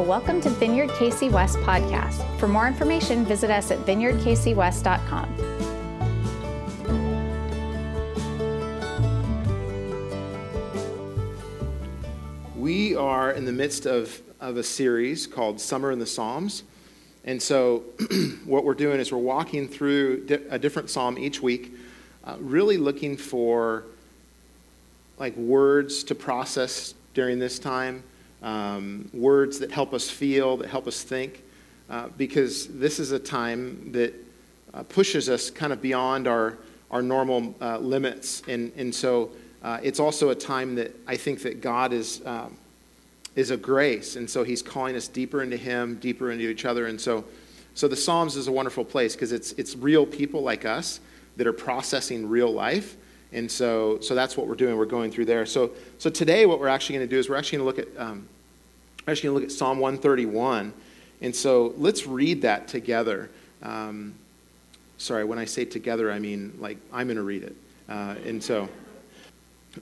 Welcome to Vineyard KC West podcast. For more information, visit us at vineyardkcwest.com. We are in the midst of, of a series called Summer in the Psalms. And so, what we're doing is we're walking through a different psalm each week, uh, really looking for like words to process during this time, um, words that help us feel, that help us think, uh, because this is a time that uh, pushes us kind of beyond our, our normal uh, limits. And, and so uh, it's also a time that I think that God is, um, is a grace. And so he's calling us deeper into him, deeper into each other. And so, so the Psalms is a wonderful place because it's, it's real people like us that are processing real life. And so, so that's what we're doing. We're going through there. So, so today, what we're actually going to do is we're actually going to look at um, actually going to look at Psalm 131. And so let's read that together. Um, sorry, when I say together, I mean like I'm going to read it. Uh, and so,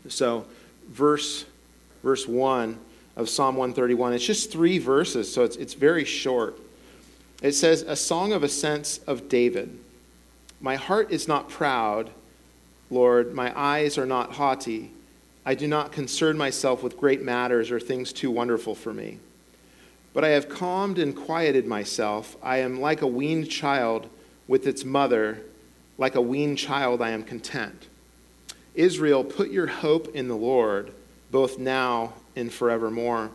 so verse verse one of Psalm 131. It's just three verses, so it's it's very short. It says, "A song of ascents of David. My heart is not proud." Lord, my eyes are not haughty. I do not concern myself with great matters or things too wonderful for me. But I have calmed and quieted myself. I am like a weaned child with its mother. Like a weaned child, I am content. Israel, put your hope in the Lord, both now and forevermore.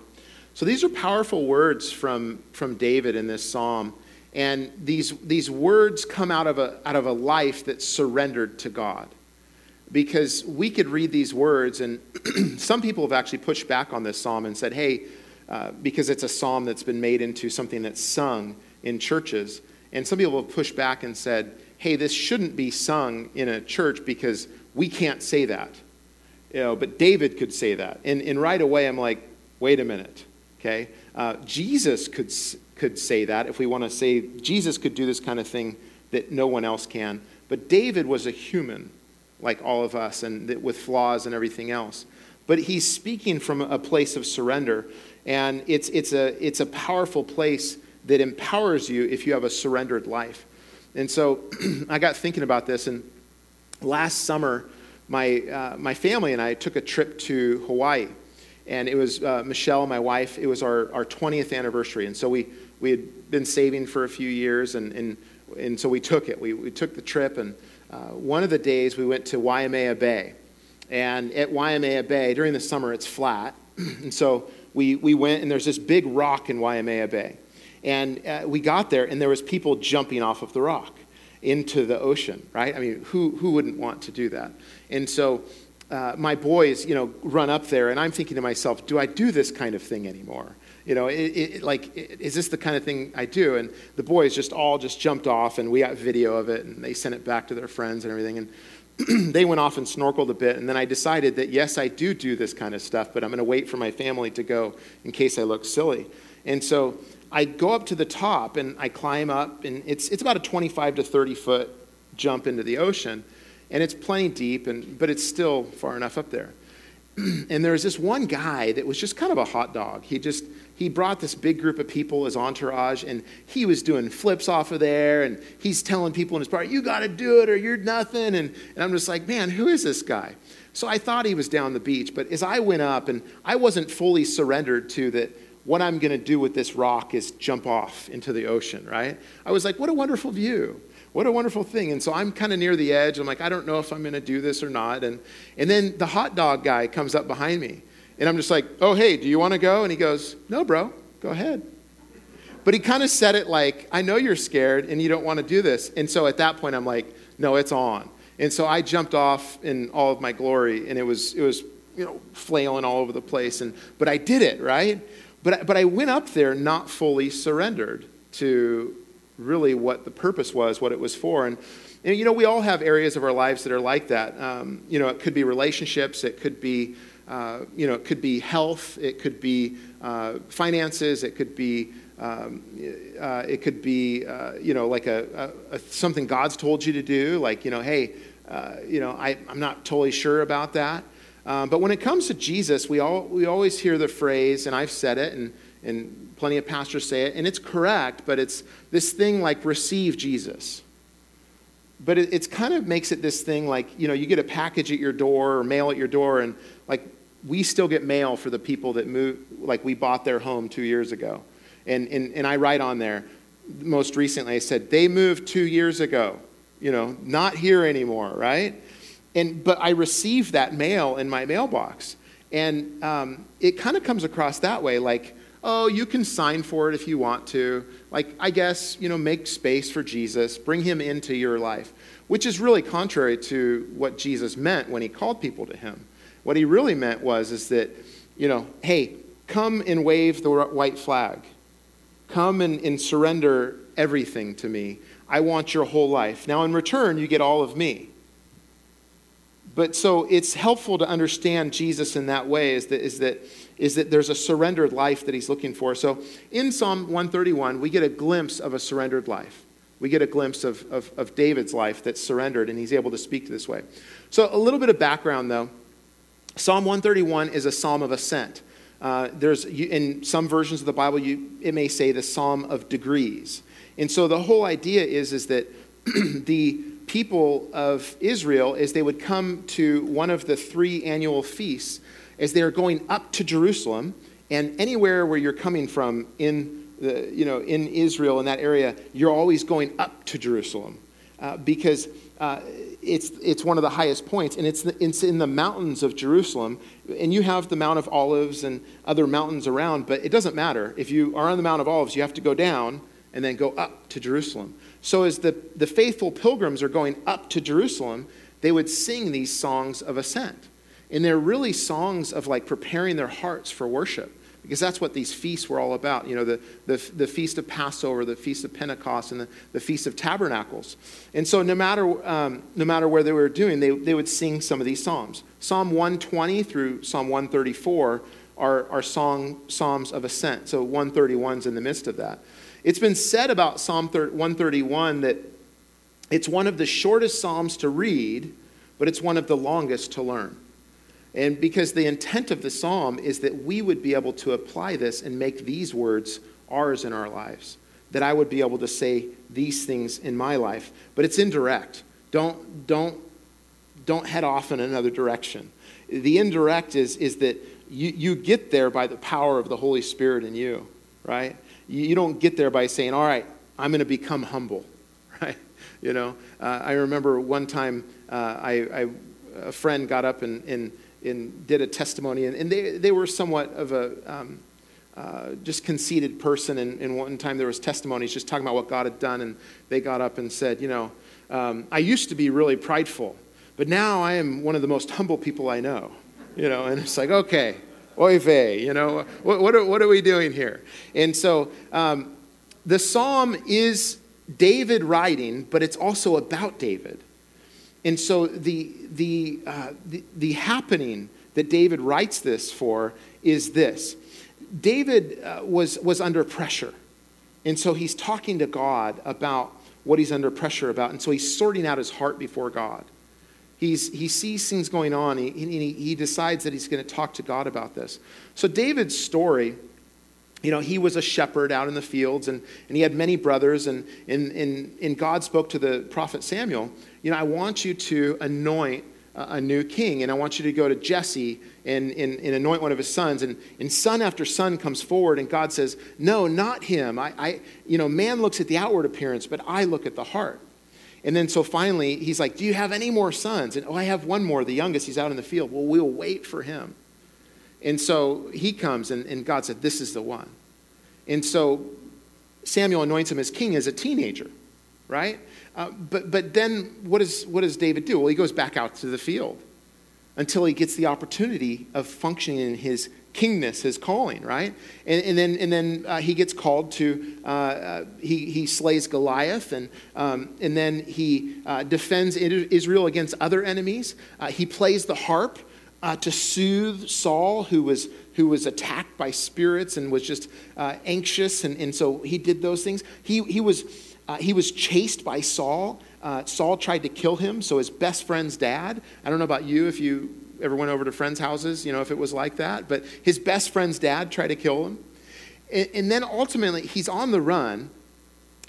So these are powerful words from, from David in this psalm. And these, these words come out of, a, out of a life that's surrendered to God because we could read these words, and some people have actually pushed back on this psalm and said, hey, uh, because it's a psalm that's been made into something that's sung in churches. And some people have pushed back and said, hey, this shouldn't be sung in a church because we can't say that. You know, but David could say that. And, and right away, I'm like, wait a minute, okay? Uh, Jesus could, could say that if we want to say Jesus could do this kind of thing that no one else can. But David was a human like all of us and with flaws and everything else. But he's speaking from a place of surrender. And it's, it's, a, it's a powerful place that empowers you if you have a surrendered life. And so I got thinking about this, and last summer, my, uh, my family and I took a trip to Hawaii. And it was uh, Michelle, my wife, it was our, our 20th anniversary. And so we, we had been saving for a few years, and, and, and so we took it. We, we took the trip, and uh, one of the days we went to Waimea Bay. And at Waimea Bay, during the summer, it's flat. and so we, we went, and there's this big rock in Waimea Bay. And uh, we got there, and there was people jumping off of the rock into the ocean, right? I mean, who, who wouldn't want to do that? And so uh, my boys, you know, run up there, and I'm thinking to myself, do I do this kind of thing anymore? You know, it, it, like, is this the kind of thing I do? And the boys just all just jumped off, and we got video of it, and they sent it back to their friends and everything. And they went off and snorkeled a bit, and then I decided that yes, I do do this kind of stuff, but I'm going to wait for my family to go in case I look silly. And so I go up to the top, and I climb up, and it's it's about a 25 to 30 foot jump into the ocean, and it's plenty deep, and but it's still far enough up there. and there was this one guy that was just kind of a hot dog. He just he brought this big group of people, his entourage, and he was doing flips off of there, and he's telling people in his party, you got to do it or you're nothing. And, and I'm just like, man, who is this guy? So I thought he was down the beach, but as I went up, and I wasn't fully surrendered to that, what I'm going to do with this rock is jump off into the ocean, right? I was like, what a wonderful view. What a wonderful thing. And so I'm kind of near the edge. I'm like, I don't know if I'm going to do this or not. And, and then the hot dog guy comes up behind me. And I'm just like, oh, hey, do you want to go? And he goes, no, bro, go ahead. But he kind of said it like, I know you're scared and you don't want to do this. And so at that point, I'm like, no, it's on. And so I jumped off in all of my glory, and it was, it was you know, flailing all over the place. And, but I did it, right? But, but I went up there not fully surrendered to really what the purpose was, what it was for. And, and you know, we all have areas of our lives that are like that. Um, you know, it could be relationships, it could be uh, you know, it could be health, it could be uh, finances, it could be, um, uh, it could be, uh, you know, like a, a, a, something God's told you to do, like, you know, hey, uh, you know, I, I'm not totally sure about that. Um, but when it comes to Jesus, we, all, we always hear the phrase, and I've said it, and, and Plenty of pastors say it, and it's correct, but it's this thing like receive Jesus. But it it's kind of makes it this thing like, you know, you get a package at your door or mail at your door, and like we still get mail for the people that move, like we bought their home two years ago. And, and, and I write on there, most recently, I said, they moved two years ago, you know, not here anymore, right? And, but I received that mail in my mailbox. And um, it kind of comes across that way like, oh, you can sign for it if you want to. Like, I guess, you know, make space for Jesus, bring him into your life, which is really contrary to what Jesus meant when he called people to him. What he really meant was is that, you know, hey, come and wave the white flag. Come and, and surrender everything to me. I want your whole life. Now, in return, you get all of me. But so it's helpful to understand Jesus in that way is that, is that, is that there's a surrendered life that he's looking for. So in Psalm 131, we get a glimpse of a surrendered life. We get a glimpse of, of, of David's life that's surrendered, and he's able to speak this way. So, a little bit of background, though. Psalm 131 is a psalm of ascent. Uh, there's in some versions of the Bible, you, it may say the psalm of degrees. And so the whole idea is, is that the people of Israel, as they would come to one of the three annual feasts, as they are going up to Jerusalem, and anywhere where you're coming from in the, you know, in Israel, in that area, you're always going up to Jerusalem. Uh, because uh, it's, it's one of the highest points, and it's, the, it's in the mountains of Jerusalem. And you have the Mount of Olives and other mountains around, but it doesn't matter. If you are on the Mount of Olives, you have to go down and then go up to Jerusalem. So, as the, the faithful pilgrims are going up to Jerusalem, they would sing these songs of ascent. And they're really songs of like preparing their hearts for worship because that's what these feasts were all about. You know, the, the, the feast of Passover, the feast of Pentecost, and the, the feast of Tabernacles. And so, no matter, um, no matter where they were doing, they, they would sing some of these psalms. Psalm 120 through Psalm 134 are, are song, psalms of ascent. So, 131 is in the midst of that. It's been said about Psalm 131 that it's one of the shortest psalms to read, but it's one of the longest to learn. And because the intent of the psalm is that we would be able to apply this and make these words ours in our lives, that I would be able to say these things in my life. But it's indirect. Don't, don't, don't head off in another direction. The indirect is, is that you, you get there by the power of the Holy Spirit in you, right? You, don't get there by saying, all right, I'm going to become humble, right? You know, uh, I remember one time uh, I, I, a friend got up and, and and did a testimony, and, and they, they were somewhat of a um, uh, just conceited person. And, and, one time there was testimonies just talking about what God had done, and they got up and said, you know, um, I used to be really prideful, but now I am one of the most humble people I know. You know, and it's like, okay, oy vey, you know, what, what, are, what are we doing here? And so um, the psalm is David writing, but it's also about David. And so the, the, uh, the, the, happening that David writes this for is this David uh, was, was under pressure. And so he's talking to God about what he's under pressure about. And so he's sorting out his heart before God. He's, he sees things going on, and he, he decides that he's going to talk to God about this. So, David's story you know, he was a shepherd out in the fields and, and he had many brothers. And, and, and, and God spoke to the prophet Samuel, you know, I want you to anoint a new king, and I want you to go to Jesse and, and, and, anoint one of his sons. And, and son after son comes forward, and God says, No, not him. I, I, you know, man looks at the outward appearance, but I look at the heart. And then so finally, he's like, Do you have any more sons? And oh, I have one more, the youngest. He's out in the field. Well, we'll wait for him. And so he comes, and, and God said, This is the one. And so Samuel anoints him as king as a teenager, right? Uh, but, but then what, is, what does David do? Well, he goes back out to the field until he gets the opportunity of functioning in his kingness, his calling, right? And, and then, and then uh, he gets called to, uh, uh, he, he slays Goliath, and, um, and then he uh, defends Israel against other enemies. Uh, he plays the harp to soothe Saul, who was, who was attacked by spirits and was just anxious. And, and so he did those things. He, he, was, he was chased by Saul. Saul tried to kill him, so his best friend's dad. I don't know about you if you ever went over to friends' houses, you know, if it was like that, but his best friend's dad tried to kill him. and, and then ultimately, he's on the run,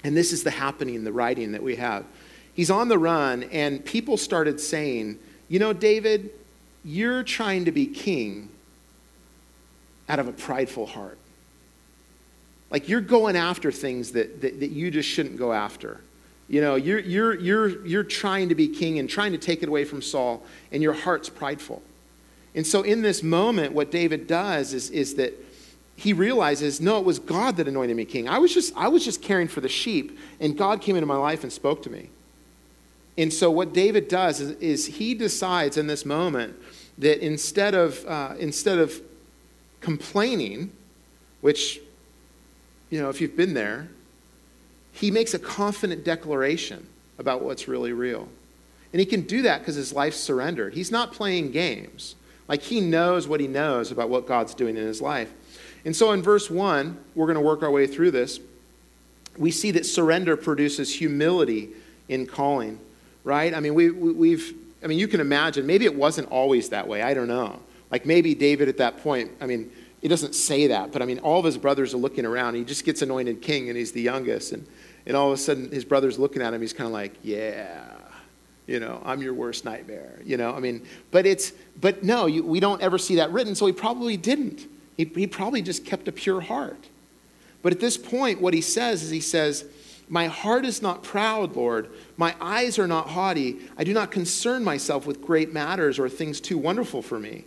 and this is the happening, the writing that we have. He's on the run, and people started saying, You know, David, you're trying to be king out of a prideful heart. Like you're going after things that, that, that you just shouldn't go after. You know, you're, you're, you're, you're trying to be king and trying to take it away from Saul, and your heart's prideful. And so, in this moment, what David does is, is that he realizes, no, it was God that anointed me king. I was, just, I was just caring for the sheep, and God came into my life and spoke to me. And so, what David does is, is he decides in this moment that instead of, uh, instead of complaining, which, you know, if you've been there, he makes a confident declaration about what's really real. And he can do that because his life's surrendered. He's not playing games. Like he knows what he knows about what God's doing in his life. And so in verse 1, we're going to work our way through this. We see that surrender produces humility in calling, right? I mean, we, we, have I mean, you can imagine, maybe it wasn't always that way. I don't know. Like maybe David at that point, I mean, he doesn't say that, but I mean, all of his brothers are looking around. He just gets anointed king, and he's the youngest. And, and all of a sudden, his brother's looking at him. He's kind of like, yeah, you know, I'm your worst nightmare. You know, I mean, but it's, but no, you, we don't ever see that written, so he probably didn't. He, he probably just kept a pure heart. But at this point, what he says is he says, My heart is not proud, Lord. My eyes are not haughty. I do not concern myself with great matters or things too wonderful for me.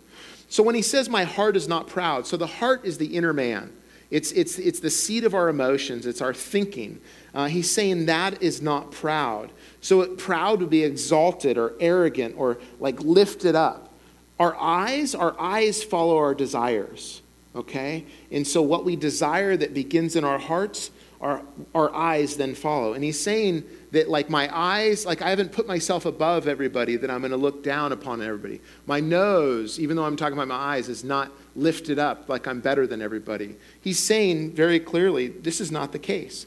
So when he says, My heart is not proud, so the heart is the inner man. It's, it's, it's the seat of our emotions, it's our thinking. Uh, he's saying that is not proud. So it, proud would be exalted or arrogant or like lifted up. Our eyes, our eyes follow our desires, okay? And so what we desire that begins in our hearts, our, our eyes then follow. And he's saying that like my eyes, like I haven't put myself above everybody, that I'm going to look down upon everybody. My nose, even though I'm talking about my eyes, is not lifted up like I'm better than everybody. He's saying very clearly, this is not the case.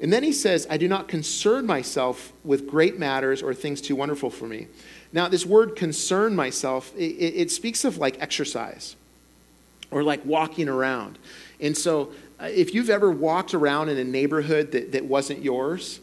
And then he says, I do not concern myself with great matters or things too wonderful for me. Now, this word concern myself, it, it speaks of like exercise or like walking around. And so, uh, if you've ever walked around in a neighborhood that, that wasn't yours,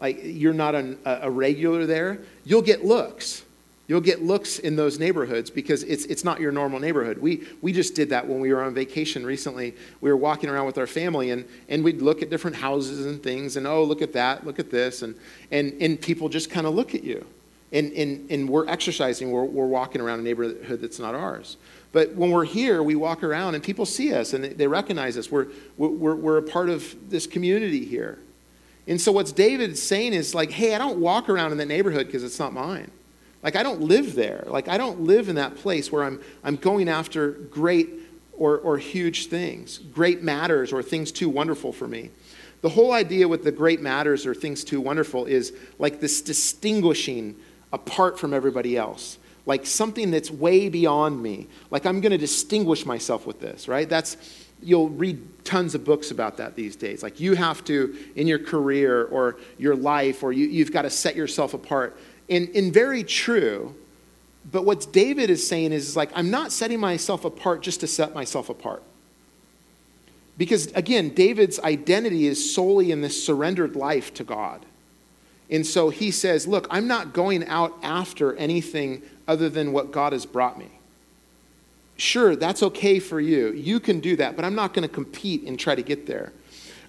like you're not a, a regular there, you'll get looks. You'll get looks in those neighborhoods because it's, it's not your normal neighborhood. We, we just did that when we were on vacation recently. We were walking around with our family and, and we'd look at different houses and things and, oh, look at that, look at this. And, and, and people just kind of look at you. And, and, and we're exercising, we're, we're walking around a neighborhood that's not ours. But when we're here, we walk around and people see us and they recognize us. We're, we're, we're a part of this community here. And so, what's David saying is like, hey, I don't walk around in that neighborhood because it's not mine. Like, I don't live there. Like, I don't live in that place where I'm, I'm going after great or, or huge things, great matters or things too wonderful for me. The whole idea with the great matters or things too wonderful is like this distinguishing apart from everybody else like something that's way beyond me. Like I'm going to distinguish myself with this, right? That's you'll read tons of books about that these days. Like you have to, in your career or your life, or you, you've got to set yourself apart. And, and very true. But what David is saying is, is like, I'm not setting myself apart just to set myself apart. Because again, David's identity is solely in this surrendered life to God. And so he says, Look, I'm not going out after anything other than what God has brought me. Sure, that's okay for you. You can do that, but I'm not going to compete and try to get there.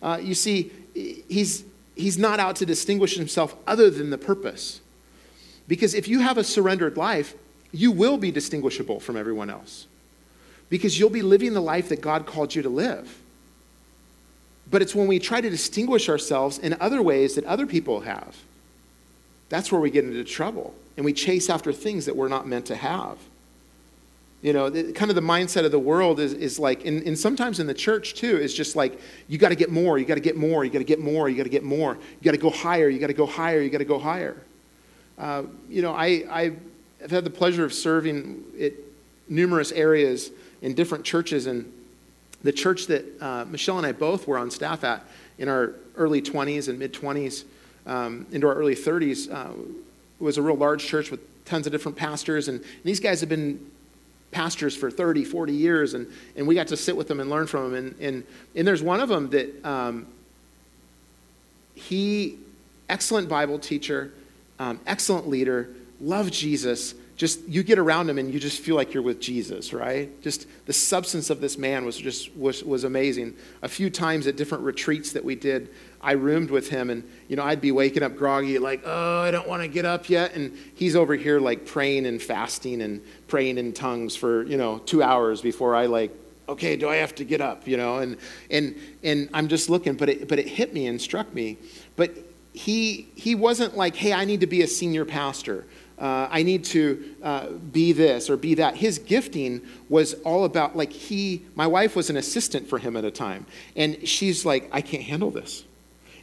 Uh, you see, he's, he's not out to distinguish himself other than the purpose. Because if you have a surrendered life, you will be distinguishable from everyone else. Because you'll be living the life that God called you to live. But it's when we try to distinguish ourselves in other ways that other people have, that's where we get into trouble. And we chase after things that we're not meant to have. You know, kind of the mindset of the world is, is like, and, and sometimes in the church too, is just like, you got to get more, you got to get more, you got to get more, you got to get more, you got to go higher, you got to go higher, you got to go higher. Uh, you know, I, I've had the pleasure of serving at numerous areas in different churches, and the church that uh, Michelle and I both were on staff at in our early 20s and mid 20s um, into our early 30s uh, was a real large church with tons of different pastors, and, and these guys have been pastors for 30, 40 years, and, and we got to sit with them and learn from them. And, and, and there's one of them that um, he, excellent Bible teacher, um, excellent leader, love Jesus, just you get around him and you just feel like you're with Jesus, right? Just the substance of this man was just was, was amazing. A few times at different retreats that we did, I roomed with him and you know, I'd be waking up groggy like, "Oh, I don't want to get up yet." And he's over here like praying and fasting and praying in tongues for, you know, 2 hours before I like okay, do I have to get up, you know? And and and I'm just looking, but it but it hit me and struck me. But he he wasn't like, "Hey, I need to be a senior pastor." uh, I need to uh, be this or be that. His gifting was all about, like, he, my wife was an assistant for him at a time. And she's like, I can't handle this.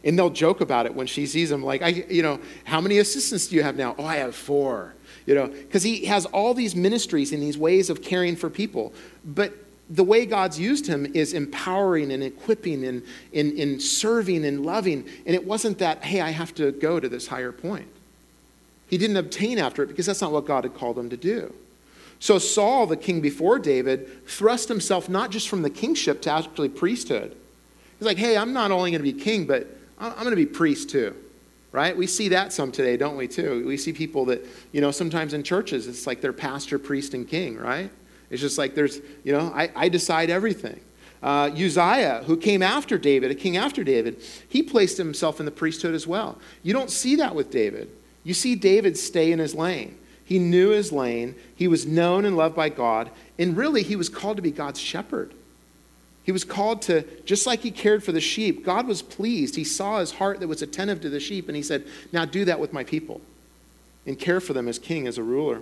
And they'll joke about it when she sees him, like, I, you know, how many assistants do you have now? Oh, I have four. You know, because he has all these ministries and these ways of caring for people. But the way God's used him is empowering and equipping and in, in serving and loving. And it wasn't that, hey, I have to go to this higher point. He didn't obtain after it because that's not what God had called him to do. So Saul, the king before David, thrust himself not just from the kingship to actually priesthood. He's like, hey, I'm not only going to be king, but I'm going to be priest too. Right? We see that some today, don't we, too? We see people that, you know, sometimes in churches, it's like they're pastor, priest, and king, right? It's just like there's, you know, I, I decide everything. Uh, Uzziah, who came after David, a king after David, he placed himself in the priesthood as well. You don't see that with David. You see David stay in his lane. He knew his lane. He was known and loved by God. And really, he was called to be God's shepherd. He was called to, just like he cared for the sheep, God was pleased. He saw his heart that was attentive to the sheep, and he said, Now do that with my people and care for them as king, as a ruler.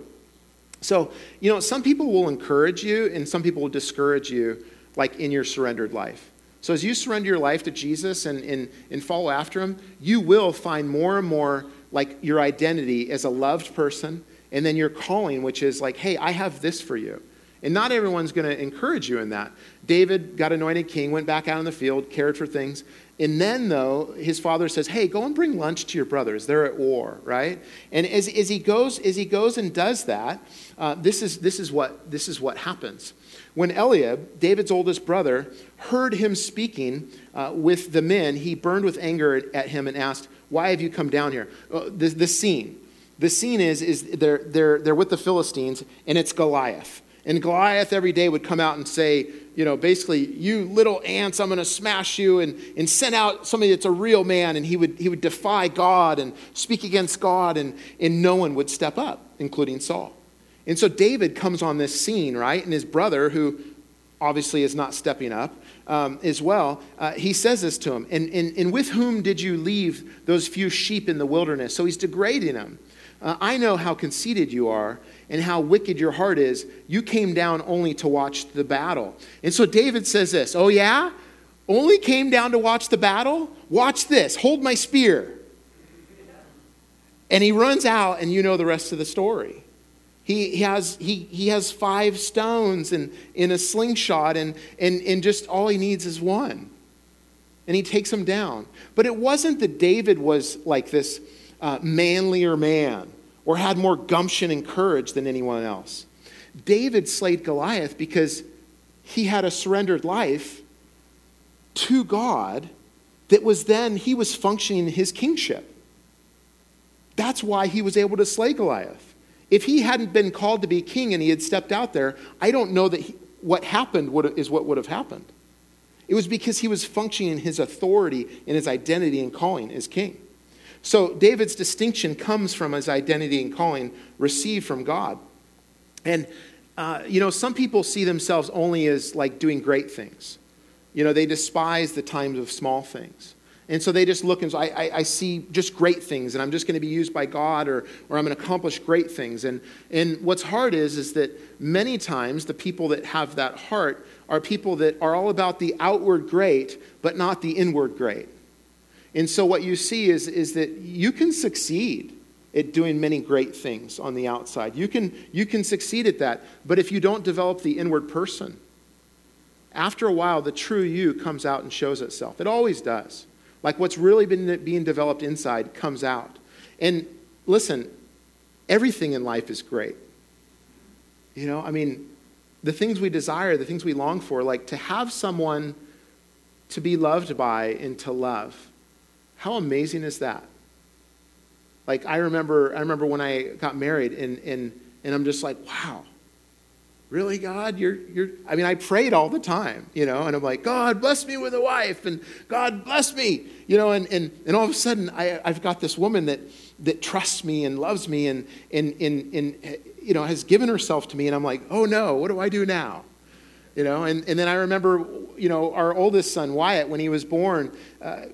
So, you know, some people will encourage you, and some people will discourage you, like in your surrendered life. So, as you surrender your life to Jesus and, and, and follow after him, you will find more and more like your identity as a loved person, and then your calling, which is like, hey, I have this for you. And not everyone's going to encourage you in that. David got anointed king, went back out in the field, cared for things. And then, though, his father says, Hey, go and bring lunch to your brothers. They're at war, right? And as, as, he, goes, as he goes and does that, uh, this, is, this, is what, this is what happens. When Eliab, David's oldest brother, heard him speaking uh, with the men, he burned with anger at him and asked, why have you come down here? Uh, the, the scene. The scene is, is they're, they're, they're with the Philistines, and it's Goliath. And Goliath every day would come out and say, you know, basically, you little ants, I'm going to smash you, and, and send out somebody that's a real man. And he would, he would defy God and speak against God, and, and no one would step up, including Saul. And so David comes on this scene, right? And his brother, who obviously is not stepping up, um, as well, uh, he says this to him. And, and, and with whom did you leave those few sheep in the wilderness? So he's degrading them. Uh, I know how conceited you are and how wicked your heart is. You came down only to watch the battle. And so David says this Oh, yeah? Only came down to watch the battle? Watch this. Hold my spear. And he runs out, and you know the rest of the story. He, he, has, he, he has five stones and, in a slingshot, and, and, and just all he needs is one. And he takes him down. But it wasn't that David was like this uh, manlier man or had more gumption and courage than anyone else. David slayed Goliath because he had a surrendered life to God that was then, he was functioning in his kingship. That's why he was able to slay Goliath. If he hadn't been called to be king and he had stepped out there, I don't know that he, what happened would, is what would have happened. It was because he was functioning in his authority and his identity and calling as king. So David's distinction comes from his identity and calling received from God. And, uh, you know, some people see themselves only as like doing great things. You know, they despise the times of small things. And so they just look and so I, I, I, see just great things, and I'm just going to be used by God, or, or I'm going to accomplish great things. And, and what's hard is, is that many times the people that have that heart are people that are all about the outward great, but not the inward great. And so what you see is, is that you can succeed at doing many great things on the outside. You can, you can succeed at that, but if you don't develop the inward person, after a while, the true you comes out and shows itself. It always does. Like what's really been being developed inside comes out. And listen, everything in life is great. You know, I mean, the things we desire, the things we long for, like to have someone to be loved by and to love. How amazing is that? Like I remember I remember when I got married and and and I'm just like, wow. Really, God? You're you're I mean, I prayed all the time, you know, and I'm like, God bless me with a wife and God bless me. You know, and and, and all of a sudden I, I've got this woman that that trusts me and loves me and and and, and you know has given herself to me and I'm like, oh no, what do I do now? You know, and, and then I remember, you know, our oldest son, Wyatt, when he was born, uh,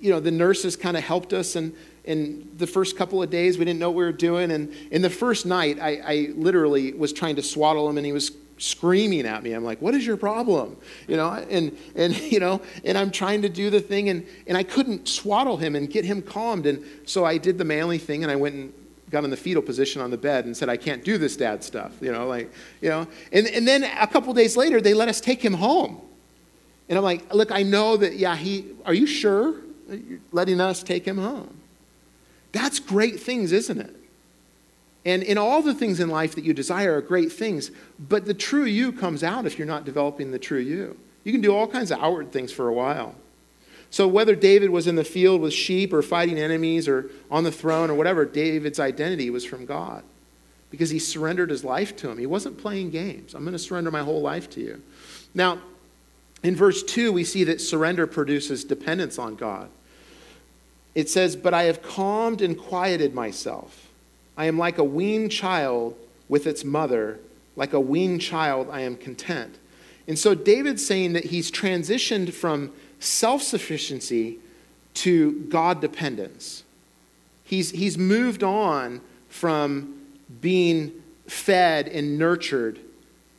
you know, the nurses kind of helped us and in the first couple of days. We didn't know what we were doing. And in the first night I, I literally was trying to swaddle him and he was screaming at me. I'm like what is your problem? You know and and you know and i'm trying to do the thing and and i couldn't swaddle him and get him calmed. And so i did the manly thing and i went and got in the fetal position on the bed and said i can't do this dad stuff you know like you know. And, and then a couple days later they let us take him home. And i'm like look i know that yeah he are you sure letting us take him home that's great things, isn't it? And in all the things in life that you desire are great things, but the true you comes out if you're not developing the true you. You can do all kinds of outward things for a while. So, whether David was in the field with sheep or fighting enemies or on the throne or whatever, David's identity was from God because he surrendered his life to him. He wasn't playing games. I'm going to surrender my whole life to you. Now, in verse 2, we see that surrender produces dependence on God. It says, But I have calmed and quieted myself. I am like a weaned child with its mother. Like a weaned child, I am content. And so David's saying that he's transitioned from self sufficiency to God dependence. He's, he's moved on from being fed and nurtured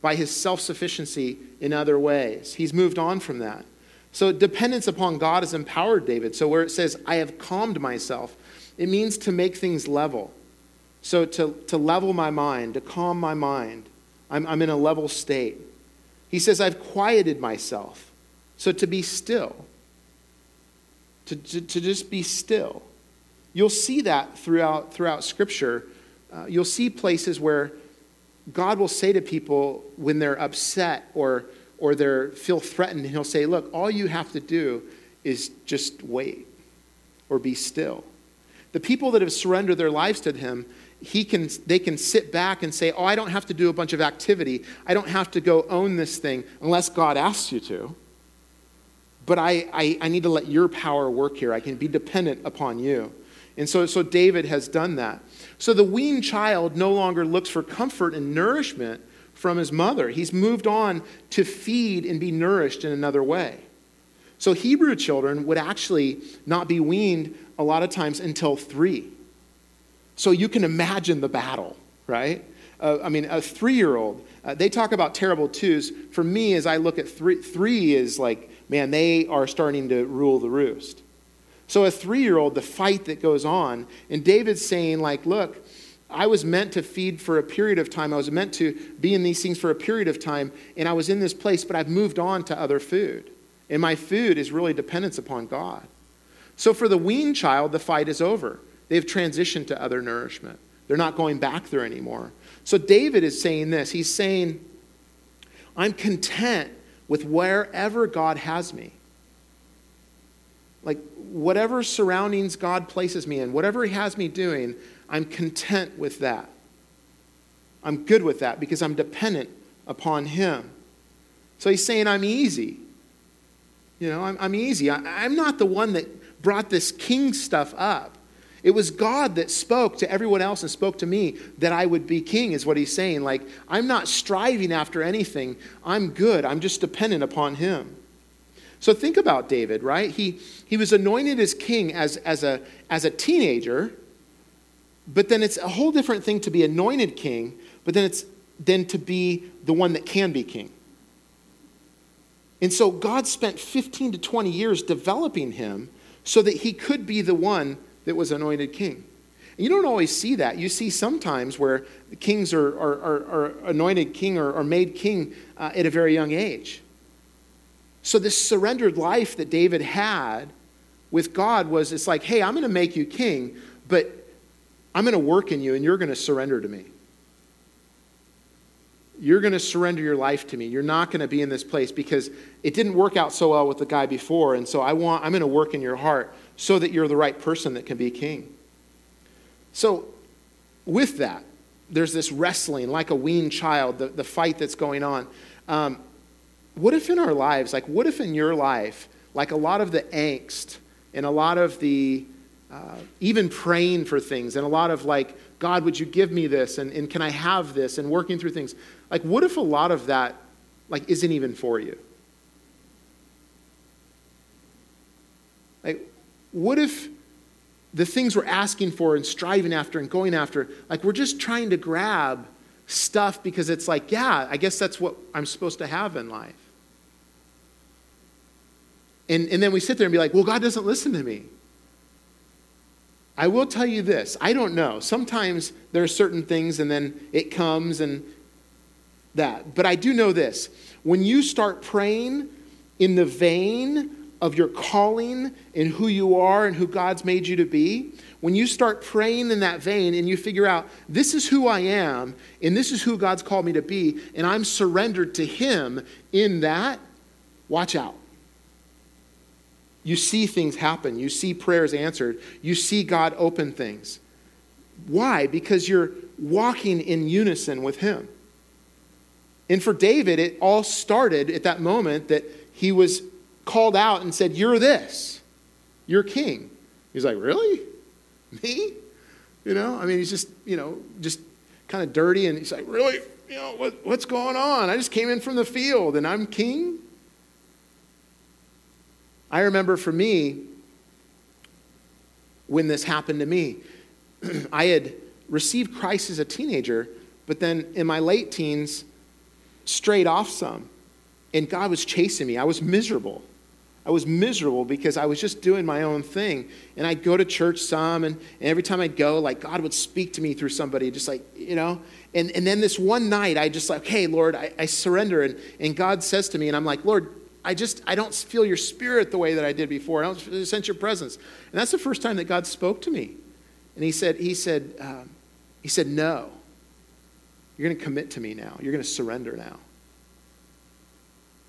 by his self sufficiency in other ways. He's moved on from that. So, dependence upon God has empowered David. So, where it says, I have calmed myself, it means to make things level. So, to, to level my mind, to calm my mind, I'm, I'm in a level state. He says, I've quieted myself. So, to be still, to, to, to just be still. You'll see that throughout, throughout Scripture. Uh, you'll see places where God will say to people when they're upset or or they feel threatened, and he'll say, Look, all you have to do is just wait or be still. The people that have surrendered their lives to him, he can, they can sit back and say, Oh, I don't have to do a bunch of activity. I don't have to go own this thing unless God asks you to. But I, I, I need to let your power work here. I can be dependent upon you. And so, so David has done that. So the weaned child no longer looks for comfort and nourishment from his mother. He's moved on to feed and be nourished in another way. So Hebrew children would actually not be weaned a lot of times until three. So you can imagine the battle, right? Uh, I mean, a three year old, uh, they talk about terrible twos. For me, as I look at three, three is like, man, they are starting to rule the roost. So a three year old, the fight that goes on, and David's saying, like, look, I was meant to feed for a period of time. I was meant to be in these things for a period of time, and I was in this place, but I've moved on to other food. And my food is really dependence upon God. So for the weaned child, the fight is over. They've transitioned to other nourishment. They're not going back there anymore. So David is saying this. He's saying, I'm content with wherever God has me. Like, whatever surroundings God places me in, whatever He has me doing, I'm content with that. I'm good with that because I'm dependent upon Him. So he's saying, I'm easy. You know, I'm, I'm easy. I, I'm not the one that brought this king stuff up. It was God that spoke to everyone else and spoke to me that I would be king, is what he's saying. Like, I'm not striving after anything. I'm good. I'm just dependent upon him. So think about David, right? He, he was anointed as king as, as, a, as a teenager, but then it's a whole different thing to be anointed king, but then it's then to be the one that can be king. And so God spent 15 to 20 years developing him so that he could be the one that was anointed king. And you don't always see that. You see sometimes where kings are, are, are, are anointed king or, or made king uh, at a very young age. So, this surrendered life that David had with God was it's like, hey, I'm going to make you king, but I'm going to work in you and you're going to surrender to me. you're going to surrender your life to me. You're not going to be in this place because it didn't work out so well with the guy before. And so I want, I'm going to work in your heart so that you're the right person that can be king. So, with that, there's this wrestling like a weaned child, the, the fight that's going on. Um, what if in our lives, like, what if in your life, like a lot of the angst and a lot of the uh, even praying for things and a lot of like, God, would you give me this? And, and can I have this? And working through things. Like, what if a lot of that, like, isn't even for you? Like, what if the things we're asking for and striving after and going after, like, we're just trying to grab stuff because it's like, yeah, I guess that's what I'm supposed to have in life. And, and then we sit there and be like, well, God doesn't listen to me. I will tell you this I don't know. Sometimes there are certain things and then it comes and that. But I do know this when you start praying in the vein of your calling and who you are and who God's made you to be, when you start praying in that vein and you figure out, this is who I am and this is who God's called me to be, and I'm surrendered to Him in that, watch out. You see things happen. You see prayers answered. You see God open things. Why? Because you're walking in unison with Him. And for David, it all started at that moment that he was called out and said, You're this. You're king. He's like, Really? Me? You know, I mean, he's just, you know, just kind of dirty. And he's like, Really? You know, what, what's going on? I just came in from the field and I'm king? I remember for me, when this happened to me, I had received Christ as a teenager, but then in my late teens, strayed off some. And God was chasing me. I was miserable. I was miserable because I was just doing my own thing. And I'd go to church some, and, and every time I'd go, like God would speak to me through somebody, just like, you know. And, and then this one night, I just like, hey, Lord, I, I surrender. And, and God says to me, and I'm like, Lord, I just, I don't feel your spirit the way that I did before. I don't sense your presence. And that's the first time that God spoke to me. And he said, he said, um, he said, no. You're going to commit to me now. You're going to surrender now.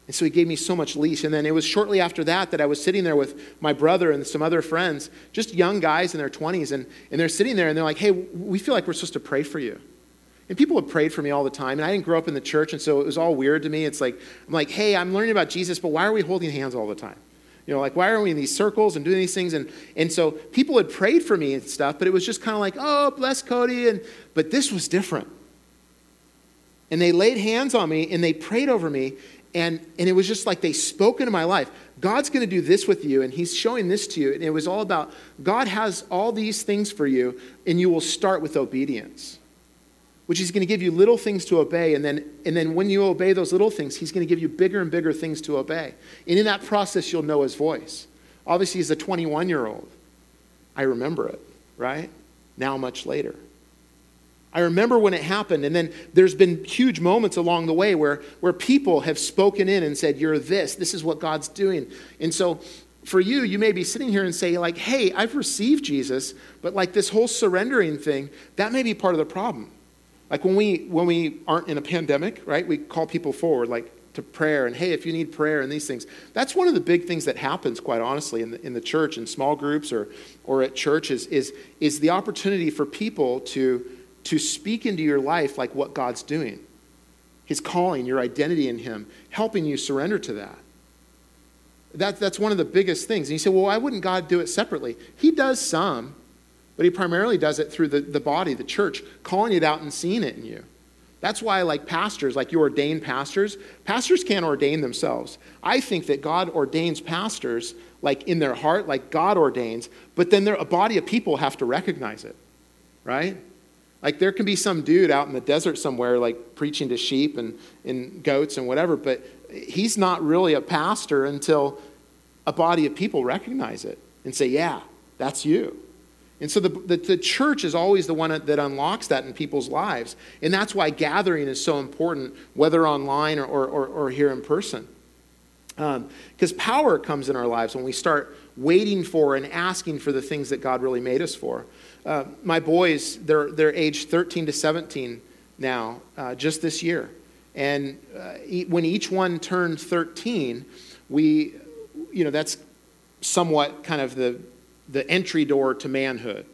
And so he gave me so much leash. And then it was shortly after that that I was sitting there with my brother and some other friends, just young guys in their 20s. And, and they're sitting there and they're like, hey, we feel like we're supposed to pray for you. And people have prayed for me all the time. And I didn't grow up in the church, and so it was all weird to me. It's like, I'm like, hey, I'm learning about Jesus, but why are we holding hands all the time? You know, like, why are we in these circles and doing these things? And, and so people had prayed for me and stuff, but it was just kind of like, oh, bless Cody. And, but this was different. And they laid hands on me and they prayed over me. And, and it was just like they spoke into my life. God's going to do this with you, and He's showing this to you. And it was all about God has all these things for you, and you will start with obedience which he's going to give you little things to obey. And then, and then when you obey those little things, he's going to give you bigger and bigger things to obey. And in that process, you'll know his voice. Obviously, as a 21 year old, I remember it, right? Now, much later. I remember when it happened, and then there's been huge moments along the way where, where people have spoken in and said, You're this, this is what God's doing. And so for you, you may be sitting here and say, like, hey, I've received Jesus, but like this whole surrendering thing, that may be part of the problem. Like when we when we aren't in a pandemic, right? We call people forward like to prayer and hey, if you need prayer and these things. That's one of the big things that happens, quite honestly, in the, in the church, in small groups or or at churches, is is the opportunity for people to to speak into your life like what God's doing. His calling, your identity in Him, helping you surrender to that. That, that's one of the biggest things. And you say, well, why wouldn't God do it separately? He does some, but he primarily does it through the, the body, the church, calling it out and seeing it in you. That's why, like pastors, like you ordain pastors, pastors can't ordain themselves. I think that God ordains pastors, like in their heart, like God ordains, but then a body of people have to recognize it, right? Like there can be some dude out in the desert somewhere, like preaching to sheep and, and goats and whatever, but he's not really a pastor until a body of people recognize it and say, yeah, that's you. And so the, the, the, church is always the one that unlocks that in people's lives. And that's why gathering is so important, whether online or, or, or, or here in person. Because um, power comes in our lives when we start waiting for and asking for the things that God really made us for. Uh, my boys, they're, they're aged 13 to 17 now, uh, just this year. And uh, when each one turned 13, we, you know, that's somewhat kind of the, the entry door to manhood.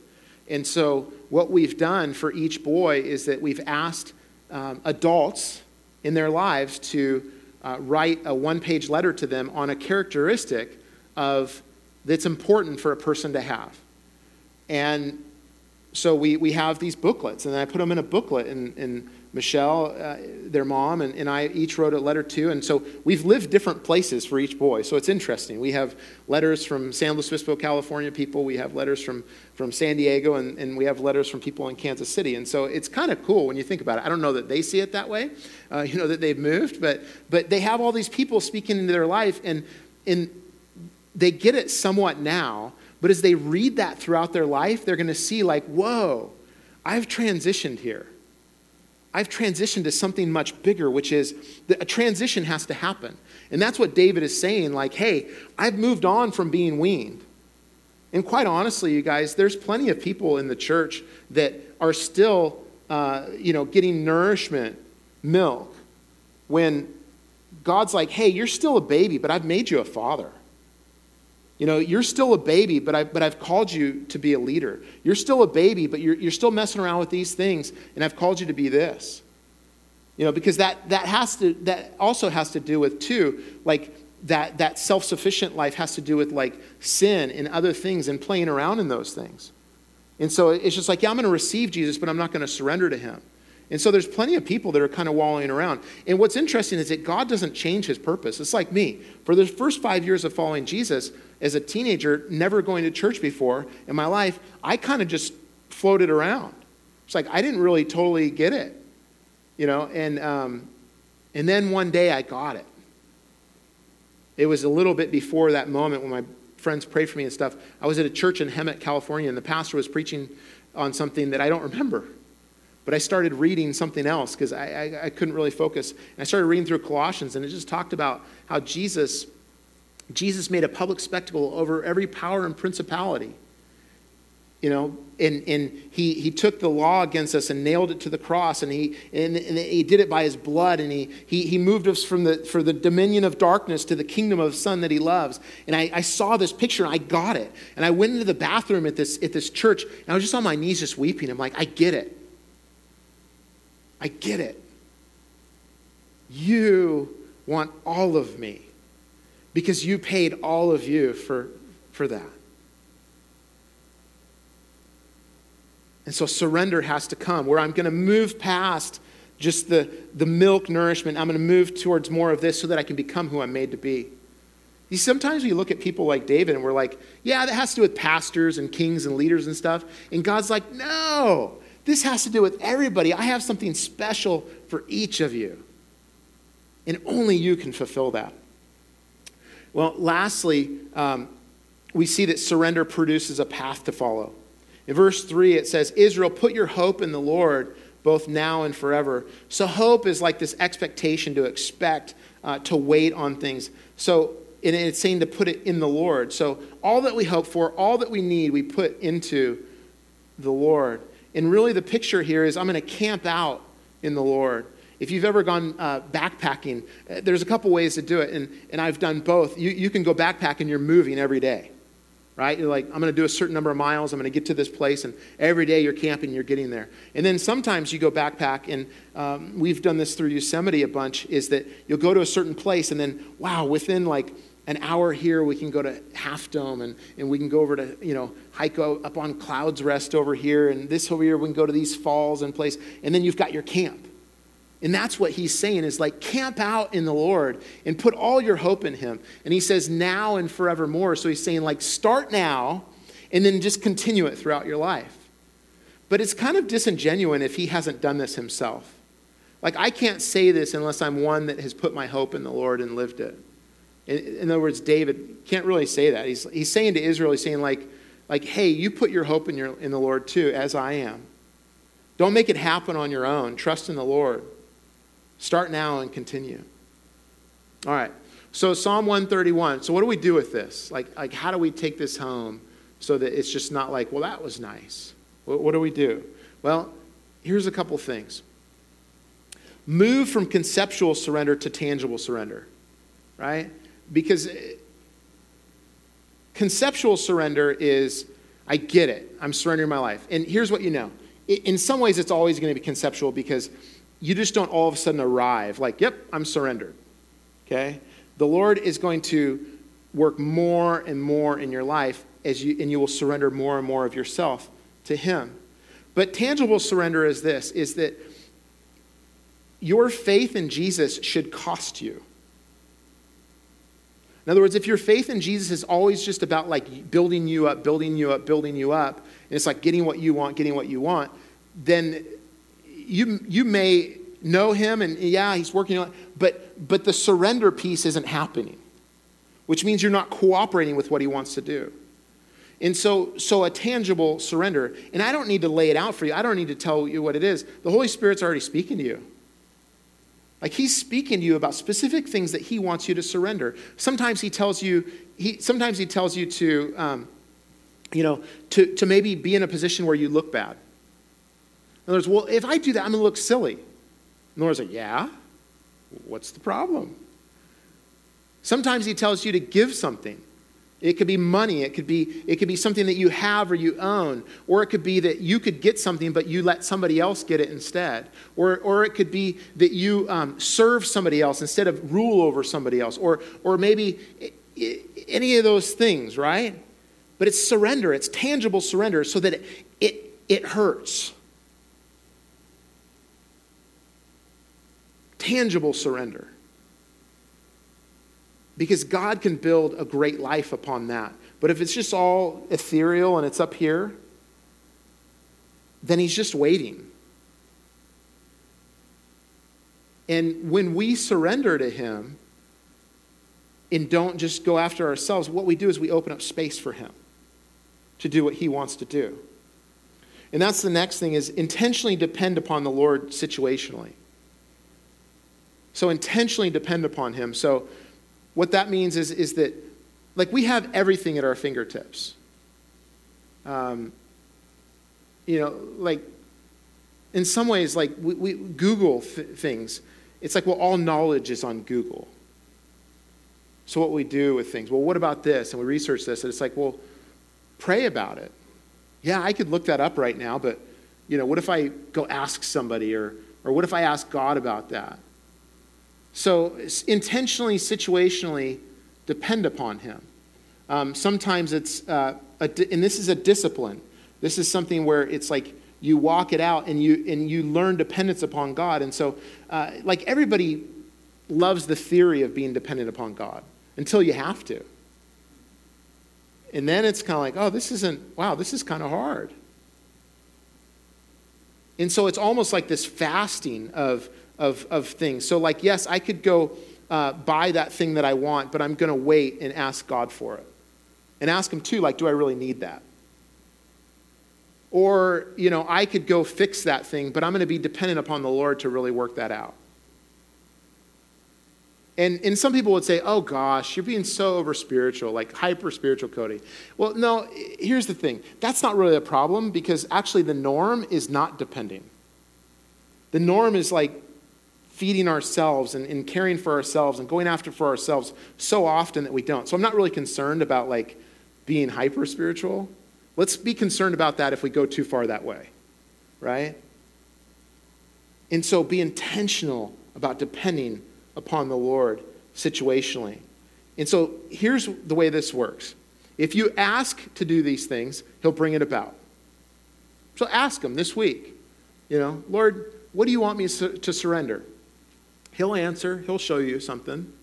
And so, what we've done for each boy is that we've asked um, adults in their lives to uh, write a one page letter to them on a characteristic of that's important for a person to have. And so we, we have these booklets, and I put them in a booklet, and, and Michelle, uh, their mom, and, and I each wrote a letter too. And so we've lived different places for each boy. So it's interesting. We have letters from San Luis Obispo, California people. We have letters from, from San Diego, and, and we have letters from people in Kansas City. And so it's kind of cool when you think about it. I don't know that they see it that way, uh, you know, that they've moved, but, but they have all these people speaking into their life, and, and they get it somewhat now. But as they read that throughout their life, they're going to see, like, whoa, I've transitioned here I've transitioned to something much bigger, which is that a transition has to happen. And that's what David is saying like, hey, I've moved on from being weaned. And quite honestly, you guys, there's plenty of people in the church that are still, uh, you know, getting nourishment, milk, when God's like, hey, you're still a baby, but I've made you a father. You know, you're still a baby, but, I, but I've called you to be a leader. You're still a baby, but you're, you're still messing around with these things, and I've called you to be this. You know, because that, that, has to, that also has to do with, too, like that, that self sufficient life has to do with like sin and other things and playing around in those things. And so it's just like, yeah, I'm going to receive Jesus, but I'm not going to surrender to him. And so there's plenty of people that are kind of wallowing around. And what's interesting is that God doesn't change his purpose. It's like me. For the first five years of following Jesus, as a teenager, never going to church before in my life, I kind of just floated around. It's like I didn't really totally get it, you know. And um, and then one day I got it. It was a little bit before that moment when my friends prayed for me and stuff. I was at a church in Hemet, California, and the pastor was preaching on something that I don't remember. But I started reading something else because I, I, I couldn't really focus. And I started reading through Colossians, and it just talked about how Jesus Jesus made a public spectacle over every power and principality. You know, and, and he, he took the law against us and nailed it to the cross, and he, and, and he did it by his blood, and he, he, he moved us from the, for the dominion of darkness to the kingdom of the Son that he loves. And I, I saw this picture, and I got it. And I went into the bathroom at this, at this church, and I was just on my knees just weeping. I'm like, I get it. I get it. You want all of me because you paid all of you for, for that. And so surrender has to come, where I'm going to move past just the, the milk nourishment. I'm going to move towards more of this so that I can become who I'm made to be. You, sometimes we look at people like David and we're like, yeah, that has to do with pastors and kings and leaders and stuff. And God's like, no, this has to do with everybody. I have something special for each of you. And only you can fulfill that. Well, lastly, um, we see that surrender produces a path to follow. In verse 3, it says, Israel, put your hope in the Lord both now and forever. So, hope is like this expectation to expect, uh, to wait on things. So, and it's saying to put it in the Lord. So, all that we hope for, all that we need, we put into the Lord. And really, the picture here is I'm going to camp out in the Lord. If you've ever gone uh, backpacking, uh, there's a couple ways to do it, and, and I've done both. You, you can go backpacking, you're moving every day, right? You're like, I'm going to do a certain number of miles, I'm going to get to this place, and every day you're camping, you're getting there. And then sometimes you go backpack, and um, we've done this through Yosemite a bunch, is that you'll go to a certain place, and then, wow, within like an hour here, we can go to Half Dome, and, and we can go over to, you know, hike up on Clouds Rest over here, and this over here, we can go to these falls and place, and then you've got your camp. And that's what he's saying is like camp out in the Lord and put all your hope in him. And he says now and forevermore. So he's saying like start now and then just continue it throughout your life. But it's kind of disingenuous if he hasn't done this himself. Like I can't say this unless I'm one that has put my hope in the Lord and lived it. In, in other words, David can't really say that. He's, he's saying to Israel, he's saying like, like, hey, you put your hope in, your, in the Lord too, as I am. Don't make it happen on your own. Trust in the Lord. Start now and continue. All right. So Psalm 131. So what do we do with this? Like, like how do we take this home so that it's just not like, well, that was nice. What, what do we do? Well, here's a couple things. move from conceptual surrender to tangible surrender, right? Because conceptual surrender is I get it, I'm surrendering my life. And here's what you know in some ways, it's always going to be conceptual because you just don't all of a sudden arrive like, yep, I'm surrendered. Okay? The Lord is going to work more and more in your life as you, and you will surrender more and more of yourself to Him. But tangible surrender is this is that your faith in Jesus should cost you. In other words, if your faith in Jesus is always just about like building you up, building you up, building you up, and it's like getting what you want, getting what you want, then you, you may know him and yeah, he's working on but but the surrender piece isn't happening, which means you're not cooperating with what he wants to do. And so, so a tangible surrender, and I don't need to lay it out for you. I don't need to tell you what it is. The Holy Spirit's already speaking to you. Like he's speaking to you about specific things that he wants you to surrender. Sometimes he tells you, he, sometimes he tells you to, um, you know, to, to maybe be in a position where you look bad. In other words, well, if I do that, I'm going to look silly. Other like, yeah, what's the problem? Sometimes he tells you to give something. It could be money. It could be, it could be something that you have or you own. Or it could be that you could get something, but you let somebody else get it instead. Or, or it could be that you um, serve somebody else instead of rule over somebody else. Or, or maybe any of those things, right? But it's surrender, it's tangible surrender so that it, it, it hurts. Tangible surrender because God can build a great life upon that. But if it's just all ethereal and it's up here, then He's just waiting. And when we surrender to Him and don't just go after ourselves, what we do is we open up space for Him to do what He wants to do. And that's the next thing is intentionally depend upon the Lord situationally. So intentionally depend upon Him. So what that means is, is that, like, we have everything at our fingertips. Um, you know, like, in some ways, like, we, we Google th- things. It's like, well, all knowledge is on Google. So, what we do with things, well, what about this? And we research this, and it's like, well, pray about it. Yeah, I could look that up right now, but, you know, what if I go ask somebody, or, or what if I ask God about that? So, intentionally, situationally, depend upon Him. Um, sometimes it's, uh, a, and this is a discipline. This is something where it's like you walk it out and you, and you learn dependence upon God. And so, uh, like, everybody loves the theory of being dependent upon God until you have to. And then it's kind of like, oh, this isn't, wow, this is kind of hard. And so it's almost like this fasting of, of, of things. So, like, yes, I could go uh, buy that thing that I want, but I'm going to wait and ask God for it. And ask Him too, like, do I really need that? Or, you know, I could go fix that thing, but I'm going to be dependent upon the Lord to really work that out. And, and some people would say, oh gosh, you're being so over spiritual, like hyper spiritual, Cody. Well, no, here's the thing that's not really a problem because actually the norm is not depending. The norm is like feeding ourselves and, and caring for ourselves and going after for ourselves so often that we don't. So I'm not really concerned about like being hyper spiritual. Let's be concerned about that if we go too far that way, right? And so be intentional about depending upon the Lord situationally. And so here's the way this works if you ask to do these things, He'll bring it about. So ask Him this week, you know, Lord, what do you want me to surrender? He'll answer, He'll show you something.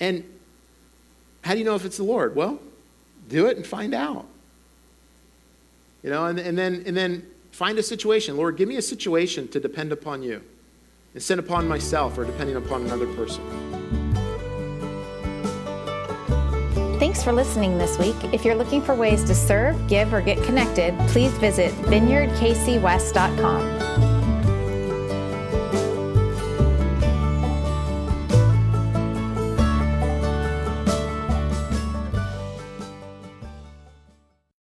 And how do you know if it's the Lord? Well, do it and find out. You know, and, and, then, and then find a situation. Lord, give me a situation to depend upon you instead upon myself or depending upon another person. Thanks for listening this week. If you're looking for ways to serve, give, or get connected, please visit vineyardkcwest.com.